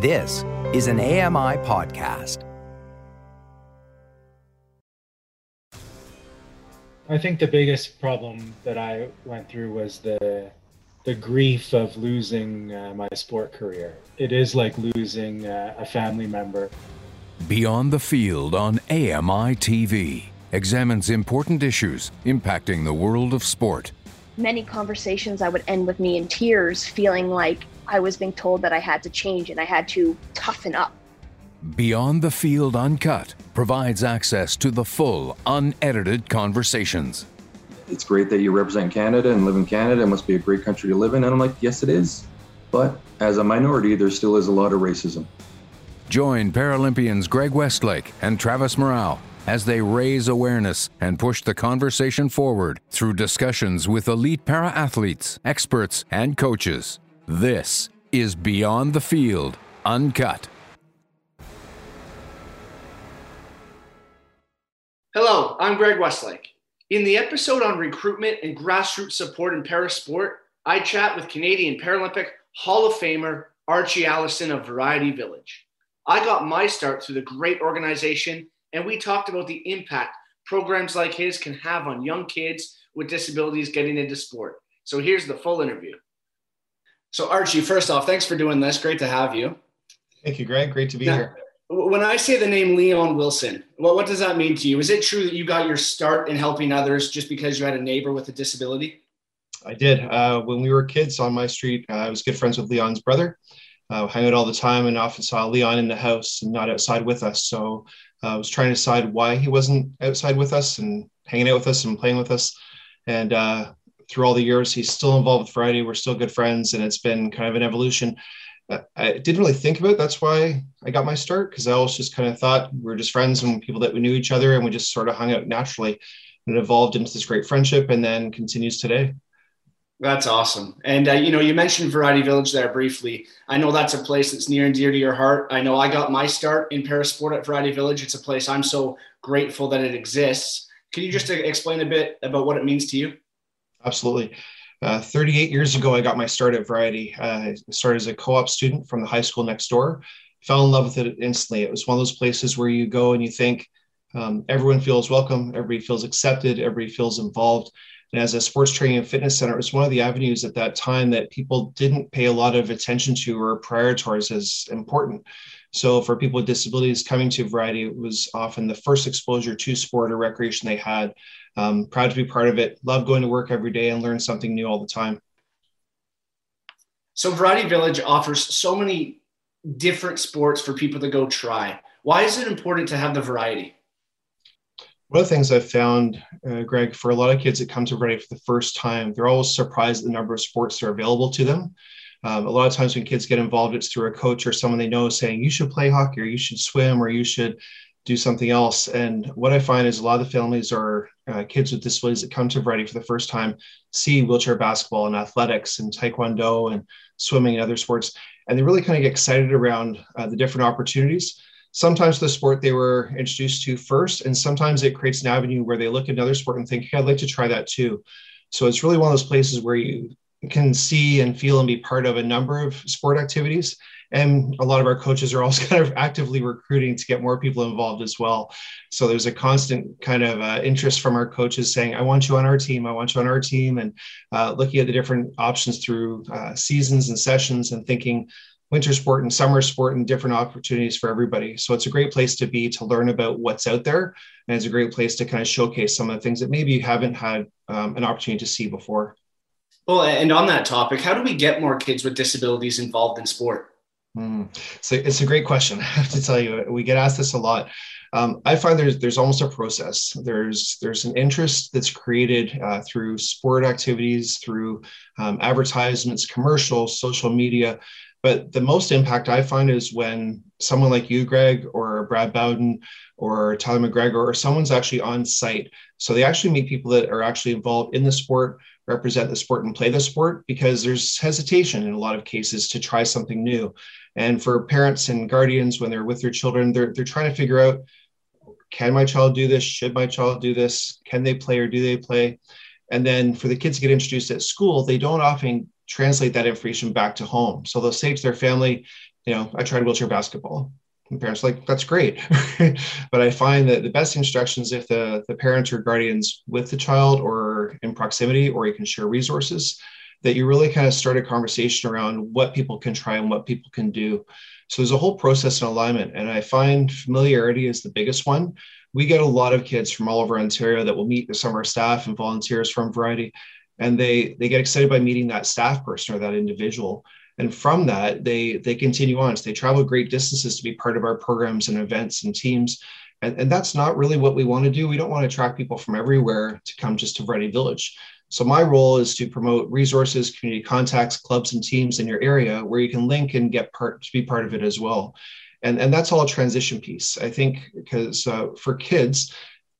This is an AMI podcast. I think the biggest problem that I went through was the the grief of losing uh, my sport career. It is like losing uh, a family member. Beyond the Field on AMI TV examines important issues impacting the world of sport. Many conversations I would end with me in tears, feeling like I was being told that I had to change and I had to toughen up. Beyond the Field Uncut provides access to the full, unedited conversations. It's great that you represent Canada and live in Canada. It must be a great country to live in. And I'm like, yes, it is. But as a minority, there still is a lot of racism. Join Paralympians Greg Westlake and Travis Murao as they raise awareness and push the conversation forward through discussions with elite para athletes, experts, and coaches. This is Beyond the Field Uncut. Hello, I'm Greg Westlake. In the episode on recruitment and grassroots support in parasport, I chat with Canadian Paralympic Hall of Famer Archie Allison of Variety Village. I got my start through the great organization, and we talked about the impact programs like his can have on young kids with disabilities getting into sport. So here's the full interview. So, Archie, first off, thanks for doing this. Great to have you. Thank you, Greg. Great to be now, here. When I say the name Leon Wilson, what, what does that mean to you? Is it true that you got your start in helping others just because you had a neighbor with a disability? I did. Uh, when we were kids on my street, uh, I was good friends with Leon's brother. Uh, hang out all the time and often saw Leon in the house and not outside with us. So uh, I was trying to decide why he wasn't outside with us and hanging out with us and playing with us. And uh, through all the years, he's still involved with Variety. We're still good friends, and it's been kind of an evolution. I didn't really think about it. That's why I got my start because I always just kind of thought we are just friends and people that we knew each other and we just sort of hung out naturally. And it evolved into this great friendship and then continues today. That's awesome. And, uh, you know, you mentioned Variety Village there briefly. I know that's a place that's near and dear to your heart. I know I got my start in parasport at Variety Village. It's a place I'm so grateful that it exists. Can you just uh, explain a bit about what it means to you? Absolutely. Uh, 38 years ago, I got my start at Variety. Uh, I started as a co op student from the high school next door. Fell in love with it instantly. It was one of those places where you go and you think um, everyone feels welcome, everybody feels accepted, everybody feels involved. And as a sports training and fitness center, it was one of the avenues at that time that people didn't pay a lot of attention to or prioritize as important. So for people with disabilities coming to Variety, it was often the first exposure to sport or recreation they had. Um, proud to be part of it. Love going to work every day and learn something new all the time. So Variety Village offers so many different sports for people to go try. Why is it important to have the variety? One of the things I've found, uh, Greg, for a lot of kids that come to Variety for the first time, they're always surprised at the number of sports that are available to them. Um, a lot of times when kids get involved, it's through a coach or someone they know saying, you should play hockey or you should swim or you should do something else. And what I find is a lot of the families or uh, kids with disabilities that come to Variety for the first time see wheelchair basketball and athletics and taekwondo and swimming and other sports. And they really kind of get excited around uh, the different opportunities. Sometimes the sport they were introduced to first, and sometimes it creates an avenue where they look at another sport and think, hey, I'd like to try that too. So it's really one of those places where you can see and feel and be part of a number of sport activities. And a lot of our coaches are also kind of actively recruiting to get more people involved as well. So there's a constant kind of uh, interest from our coaches saying i want you on our team. I want you on our team. And uh, looking at the different options through uh, seasons and sessions and thinking winter sport and summer sport and different opportunities for everybody. So it's a great place to be to learn about what's out there. And it's a great place to kind of showcase some of the things that maybe you haven't had um, an opportunity to see before well and on that topic how do we get more kids with disabilities involved in sport Mm. So it's a great question. I have to tell you, we get asked this a lot. Um, I find there's there's almost a process. There's there's an interest that's created uh, through sport activities, through um, advertisements, commercials, social media. But the most impact I find is when someone like you, Greg, or Brad Bowden, or Tyler McGregor, or someone's actually on site. So they actually meet people that are actually involved in the sport, represent the sport, and play the sport because there's hesitation in a lot of cases to try something new. And for parents and guardians, when they're with their children, they're, they're trying to figure out can my child do this? Should my child do this? Can they play or do they play? And then for the kids to get introduced at school, they don't often translate that information back to home. So they'll say to their family, you know, I tried wheelchair basketball. And parents like, that's great. but I find that the best instructions if the, the parent or guardians with the child or in proximity, or you can share resources, that you really kind of start a conversation around what people can try and what people can do. So there's a whole process and alignment. And I find familiarity is the biggest one. We get a lot of kids from all over Ontario that will meet of our staff and volunteers from Variety. And they they get excited by meeting that staff person or that individual and from that they they continue on. So they travel great distances to be part of our programs and events and teams. And, and that's not really what we want to do. We don't want to attract people from everywhere to come just to variety village. So my role is to promote resources community contacts clubs and teams in your area where you can link and get part to be part of it as well. And and that's all a transition piece. I think because uh, for kids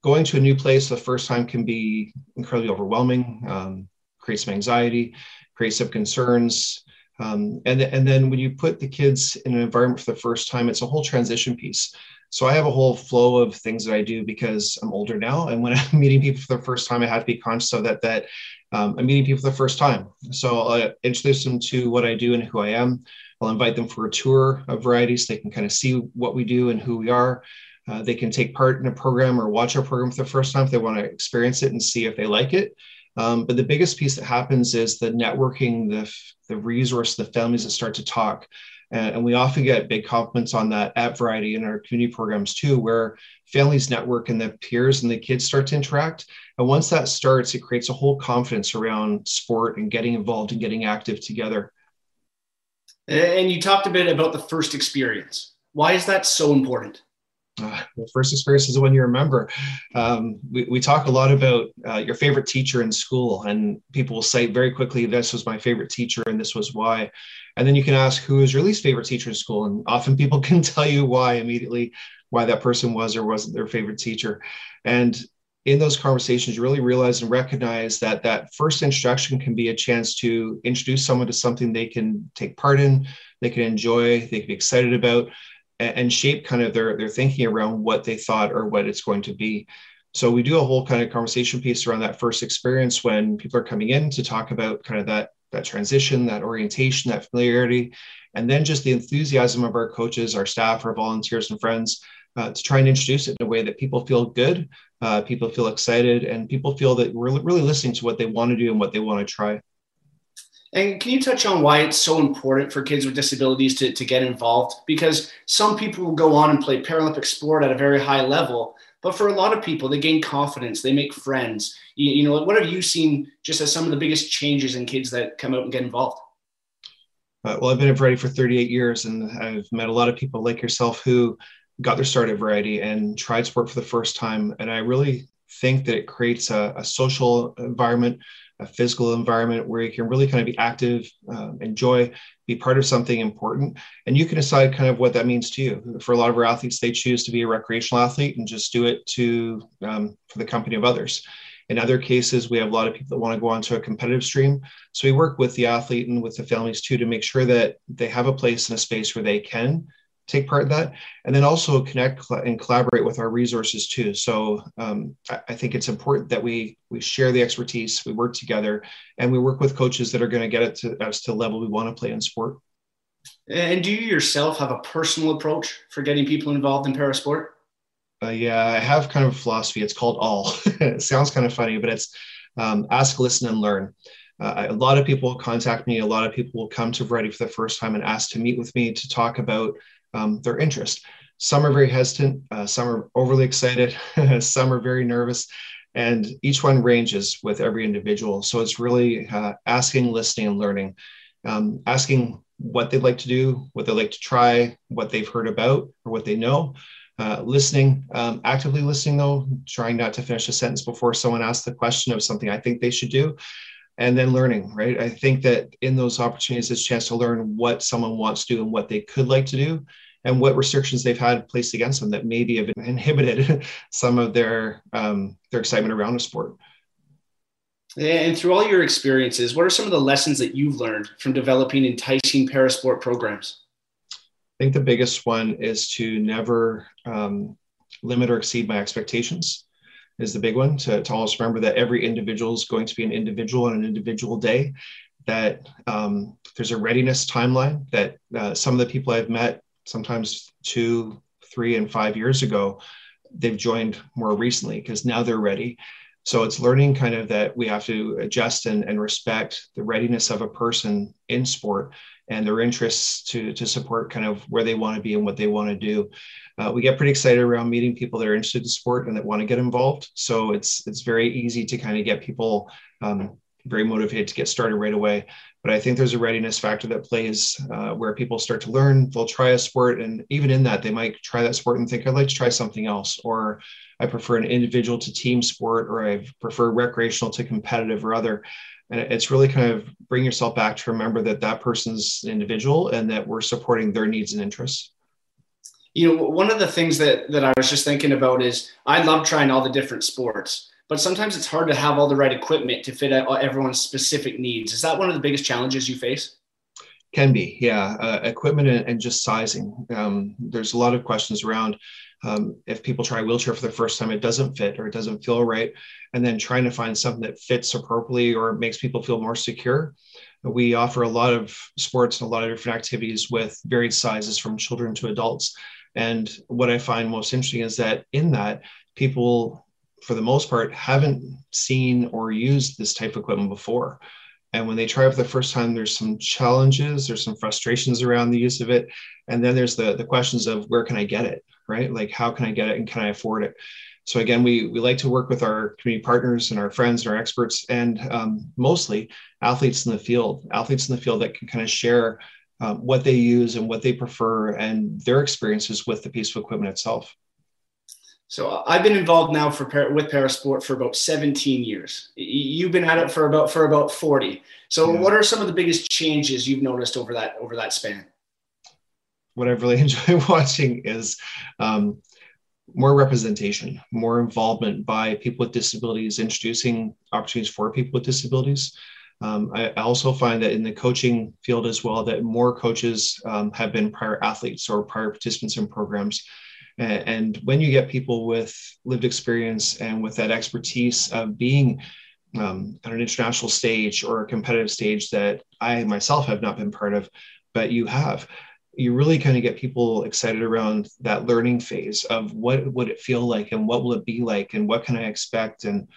going to a new place the first time can be incredibly overwhelming um, create some anxiety create some concerns um, and, and then when you put the kids in an environment for the first time, it's a whole transition piece. So I have a whole flow of things that I do because I'm older now. And when I'm meeting people for the first time, I have to be conscious of that, that um, I'm meeting people for the first time. So I'll introduce them to what I do and who I am. I'll invite them for a tour of varieties. So they can kind of see what we do and who we are. Uh, they can take part in a program or watch our program for the first time if they want to experience it and see if they like it. Um, but the biggest piece that happens is the networking, the, the resource, the families that start to talk. And, and we often get big compliments on that at Variety in our community programs too, where families network and the peers and the kids start to interact. And once that starts, it creates a whole confidence around sport and getting involved and getting active together. And you talked a bit about the first experience. Why is that so important? Uh, the first experience is the one you remember. Um, we, we talk a lot about uh, your favorite teacher in school, and people will say very quickly, This was my favorite teacher, and this was why. And then you can ask, Who is your least favorite teacher in school? And often people can tell you why immediately, why that person was or wasn't their favorite teacher. And in those conversations, you really realize and recognize that that first introduction can be a chance to introduce someone to something they can take part in, they can enjoy, they can be excited about and shape kind of their their thinking around what they thought or what it's going to be. So we do a whole kind of conversation piece around that first experience when people are coming in to talk about kind of that that transition, that orientation, that familiarity, and then just the enthusiasm of our coaches, our staff, our volunteers and friends uh, to try and introduce it in a way that people feel good, uh, people feel excited, and people feel that we're really listening to what they want to do and what they want to try. And can you touch on why it's so important for kids with disabilities to, to get involved? Because some people will go on and play Paralympic sport at a very high level, but for a lot of people, they gain confidence, they make friends. You, you know, what have you seen just as some of the biggest changes in kids that come out and get involved? Uh, well, I've been at Variety for 38 years, and I've met a lot of people like yourself who got their start at Variety and tried sport for the first time. And I really think that it creates a, a social environment a physical environment where you can really kind of be active, um, enjoy, be part of something important. And you can decide kind of what that means to you. For a lot of our athletes, they choose to be a recreational athlete and just do it to um, for the company of others. In other cases, we have a lot of people that want to go onto a competitive stream. So we work with the athlete and with the families too to make sure that they have a place and a space where they can take part in that and then also connect and collaborate with our resources too. So um, I, I, think it's important that we we share the expertise we work together and we work with coaches that are going to get it to us to the level we want to play in sport. And do you yourself have a personal approach for getting people involved in parasport? Uh, yeah i have kind of a philosophy. It's called all. It sounds kind of funny but it's um, ask listen and learn. Uh, a lot of people contact me. A lot of people will come to Variety for the first time and ask to meet with me to talk about um, their interest. Some are very hesitant, uh, some are overly excited, some are very nervous, and each one ranges with every individual. So it's really uh, asking, listening, and learning. Um, asking what they'd like to do, what they'd like to try, what they've heard about, or what they know. Uh, listening, um, actively listening though, trying not to finish a sentence before someone asks the question of something I think they should do and then learning right i think that in those opportunities it's a chance to learn what someone wants to do and what they could like to do and what restrictions they've had placed against them that maybe have inhibited some of their um, their excitement around the sport. And through all your experiences what are some of the lessons that you've learned from developing enticing parasport programs? I think the biggest one is to never um, limit or exceed my expectations is the big one to, to always remember that every individual is going to be an individual on an individual day that um, there's a readiness timeline that uh, some of the people I've met, sometimes two, three, and five years ago, they've joined more recently because now they're ready. So it's learning kind of that we have to adjust and, and respect the readiness of a person in sport and their interests to, to support kind of where they want to be and what they want to do. Uh, we get pretty excited around meeting people that are interested in sport and that want to get involved. So it's it's very easy to kind of get people um, very motivated to get started right away. But I think there's a readiness factor that plays uh, where people start to learn, they'll try a sport, and even in that, they might try that sport and think, I'd like to try something else, or I prefer an individual to team sport, or I prefer recreational to competitive or other. And it's really kind of bring yourself back to remember that that person's individual and that we're supporting their needs and interests you know one of the things that that i was just thinking about is i love trying all the different sports but sometimes it's hard to have all the right equipment to fit everyone's specific needs. Is that one of the biggest challenges you face? Can be, yeah. Uh, equipment and, and, just sizing. Um, there's a lot of questions around um, if people try a wheelchair for the first time, it doesn't fit or it doesn't feel right, and then trying to find something that fits appropriately or makes people feel more secure. We offer a lot of sports and a lot of different activities with varied sizes from children to adults. And what I find most interesting is that in that, people for the most part, haven't seen or used this type of equipment before. And when they try it for the first time, there's some challenges, there's some frustrations around the use of it. And then there's the, the questions of where can I get it, right? Like, how can I get it and can I afford it? So again, we, we like to work with our community partners and our friends and our experts and um, mostly athletes in the field, athletes in the field that can kind of share um, what they use and what they prefer and their experiences with the piece of equipment itself. So I've been involved now for with parasport for about 17 years. You've been at it for about for about 40. So yeah. what are some of the biggest changes you've noticed over that over that span? What I've really enjoyed watching is um, more representation, more involvement by people with disabilities, introducing opportunities for people with disabilities. Um, I, I, also find that in the coaching field as well, that more coaches um, have been prior athletes or prior participants in programs and when you get people with lived experience and with that expertise of being um, on an international stage or a competitive stage that I myself have not been part of, but you have, you really kind of get people excited around that learning phase of what would it feel like and what will it be like and what can I expect and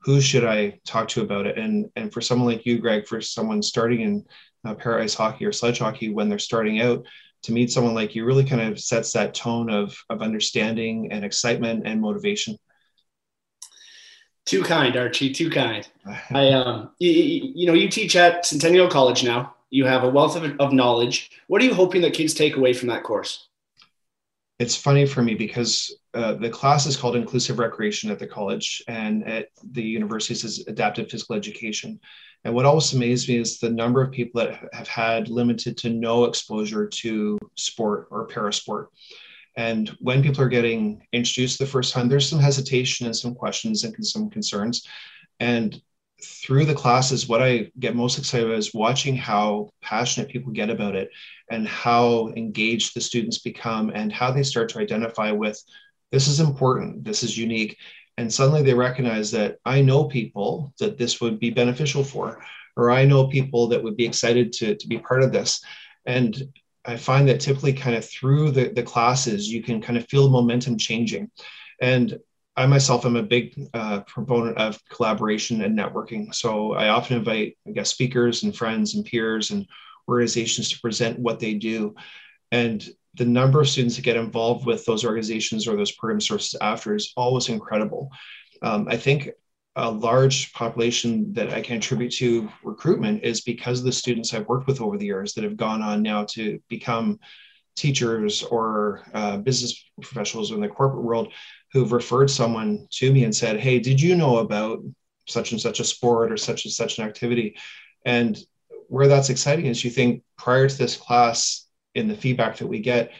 who should I talk to about it? And and for someone like you, Greg, for someone starting in uh, para ice hockey or sledge hockey when they're starting out, to meet someone like you really kind of sets that tone of, of understanding and excitement and motivation. Too kind, Archie. Too kind. I, um, you, you, know, you teach at Centennial College now. You have a wealth of, of knowledge. What are you hoping that kids take away from that course? It's funny for me because uh, the class is called Inclusive Recreation at the college, and at the university is Adaptive Physical Education. And what always amazed me is the number of people that have had limited to no exposure to sport or parasport. And when people are getting introduced the first time, there's some hesitation and some questions and some concerns. And through the classes, what I get most excited about is watching how passionate people get about it and how engaged the students become and how they start to identify with this is important, this is unique, and suddenly they recognize that I know people that this would be beneficial for, or I know people that would be excited to, to be part of this. And I find that typically kind of through the, the classes, you can kind of feel momentum changing. And I myself am a big uh, proponent of collaboration and networking. So I often invite, I guess, speakers and friends and peers and organizations to present what they do. And the number of students that get involved with those organizations or those program sources after is always incredible. Um, I think a large population that I can attribute to recruitment is because of the students I've worked with over the years that have gone on now to become teachers or uh, business professionals in the corporate world who've referred someone to me and said, Hey, did you know about such and such a sport or such and such an activity? And where that's exciting is you think prior to this class, in the feedback that we get,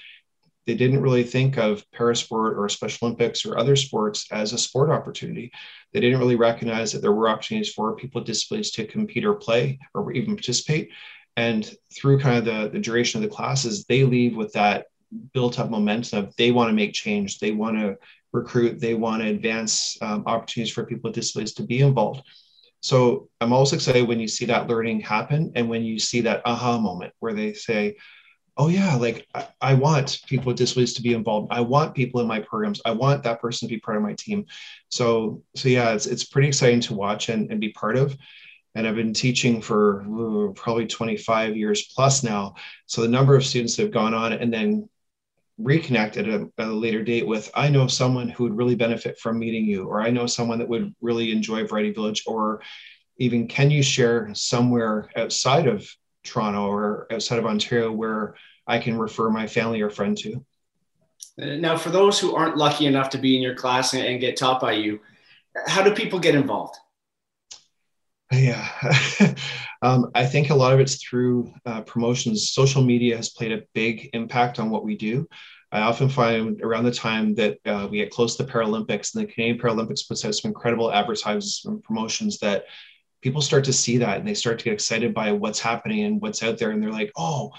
they didn't really think of parasport or Special Olympics or other sports as a sport opportunity. They didn't really recognize that there were opportunities for people with disabilities to compete or play or even participate. And through kind of the, the duration of the classes, they leave with that built up momentum of they want to make change, they want to recruit, they want to advance um, opportunities for people with disabilities to be involved. So I'm also excited when you see that learning happen and when you see that aha moment where they say, oh yeah, like I, I, want people with disabilities to be involved. I want people in my programs. I want that person to be part of my team. So so yeah, it's it's pretty exciting to watch and, and be part of. And I've been teaching for ooh, probably 25 years plus now. So the number of students that have gone on and then reconnect at at a later date with I know someone who would really benefit from meeting you, or I know someone that would really enjoy Variety Village, or even can you share somewhere outside of Toronto or outside of Ontario where I can refer my family or friend to. Now, for those who aren't lucky enough to be in your class and get taught by you, how do people get involved? Yeah, um, I think a lot of it's through uh, promotions. Social media has played a big impact on what we do. I often find around the time that uh, we get close to the Paralympics and the Canadian Paralympics puts out some incredible advertisements and promotions that people start to see that and they start to get excited by what's happening and what's out there and they're like oh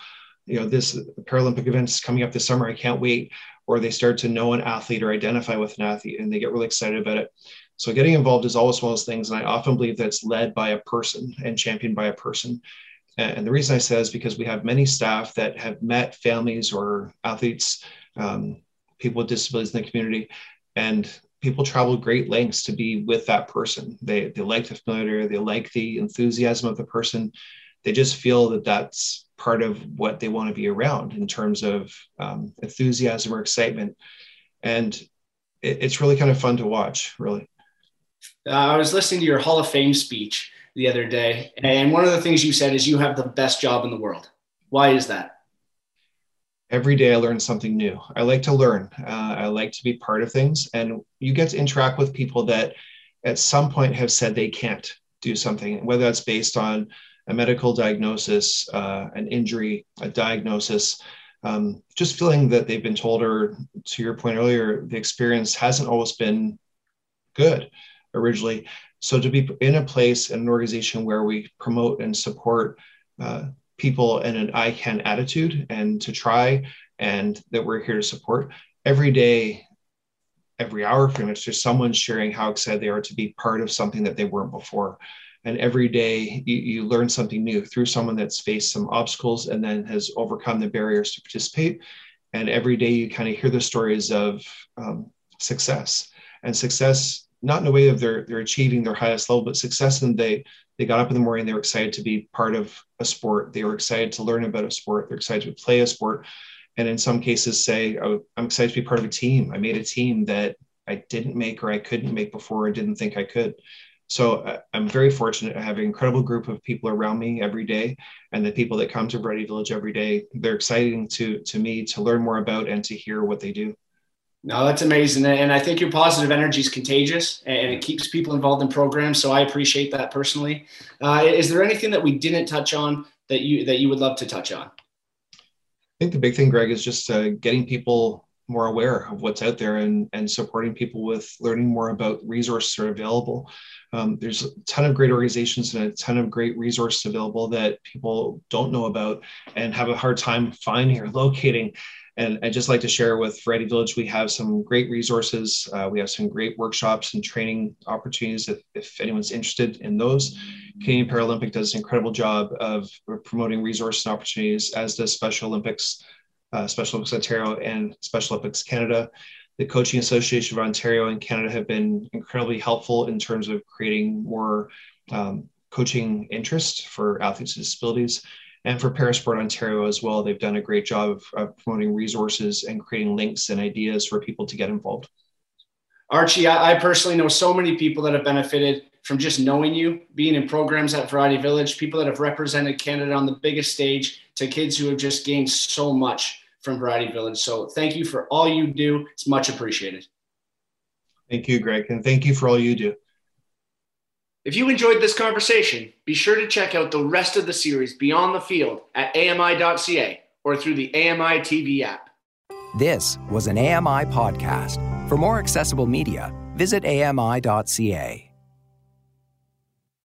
you know this paralympic events coming up this summer. I can't wait. Or they start to know an athlete or identify with an athlete and they get really excited about it. So getting involved is always one of those things and i often believe that it's led by a person and championed by a person. And the reason i say is because we have many staff that have met families or athletes um, people with disabilities in the community. And people travel great lengths to be with that person. They, they like the familiarity, they like the enthusiasm of the person. They just feel that that's part of what they want to be around in terms of um, enthusiasm or excitement. And it, it's really kind of fun to watch, really. Uh, I was listening to your Hall of Fame speech the other day, and one of the things you said is you have the best job in the world. Why is that? Every day I learn something new. I like to learn. Uh, I like to be part of things, and you get to interact with people that at some point have said they can't do something, whether that's based on a medical diagnosis, uh, an injury, a diagnosis. Um, just feeling that they've been told, or to your point earlier, the experience hasn't always been good originally. So to be in a place, in an organization where we promote and support uh, people in an I can attitude and to try and that we're here to support every day, every hour, pretty much, there's someone sharing how excited they are to be part of something that they weren't before. And every day you, you learn something new through someone that's faced some obstacles and then has overcome the barriers to participate. And every day you kind of hear the stories of um, success and success, not in a way of they're, they're achieving their highest level, but success in they they got up in the morning they were excited to be part of a sport. They were excited to learn about a sport. They're excited to play a sport. And in some cases say oh, i'm excited to be part of a team. I made a team that i didn't make or i couldn't make before I didn't think i could. So uh, i'm very fortunate to have an incredible group of people around me every day. And the people that come to Variety Village every day they're exciting to to me to learn more about and to hear what they do no, that's amazing. And I think your positive energy is contagious and it keeps people involved in programs. So I appreciate that personally. Uh, is there anything that we didn't touch on that you, that you would love to touch on? I think the big thing, Greg, is just uh, getting people more aware of what's out there and, and supporting people with learning more about resources that are available. Um, there's a ton of great organizations and a ton of great resources available that people don't know about and have a hard time finding or locating. And I'd just like to share with Variety Village, we have some great resources. Uh, we have some great workshops and training opportunities if, if anyone's interested in those. Canadian Paralympic does an incredible job of promoting resources and opportunities, as does Special Olympics, uh, Special Olympics Ontario and Special Olympics Canada. The Coaching Association of Ontario and Canada have been incredibly helpful in terms of creating more um, coaching interest for athletes with disabilities and for Parasport Ontario as well. They've done a great job of, of promoting resources and creating links and ideas for people to get involved. Archie, I, I personally know so many people that have benefited from just knowing you, being in programs at Variety Village, people that have represented Canada on the biggest stage, to kids who have just gained so much from Variety Village. So thank you for all you do. It's much appreciated. Thank you, Greg, and thank you for all you do. If you enjoyed this conversation, be sure to check out the rest of the series Beyond the Field at ami.ca or through the AMI TV app. This was an AMI podcast. For more accessible media, visit ami.ca.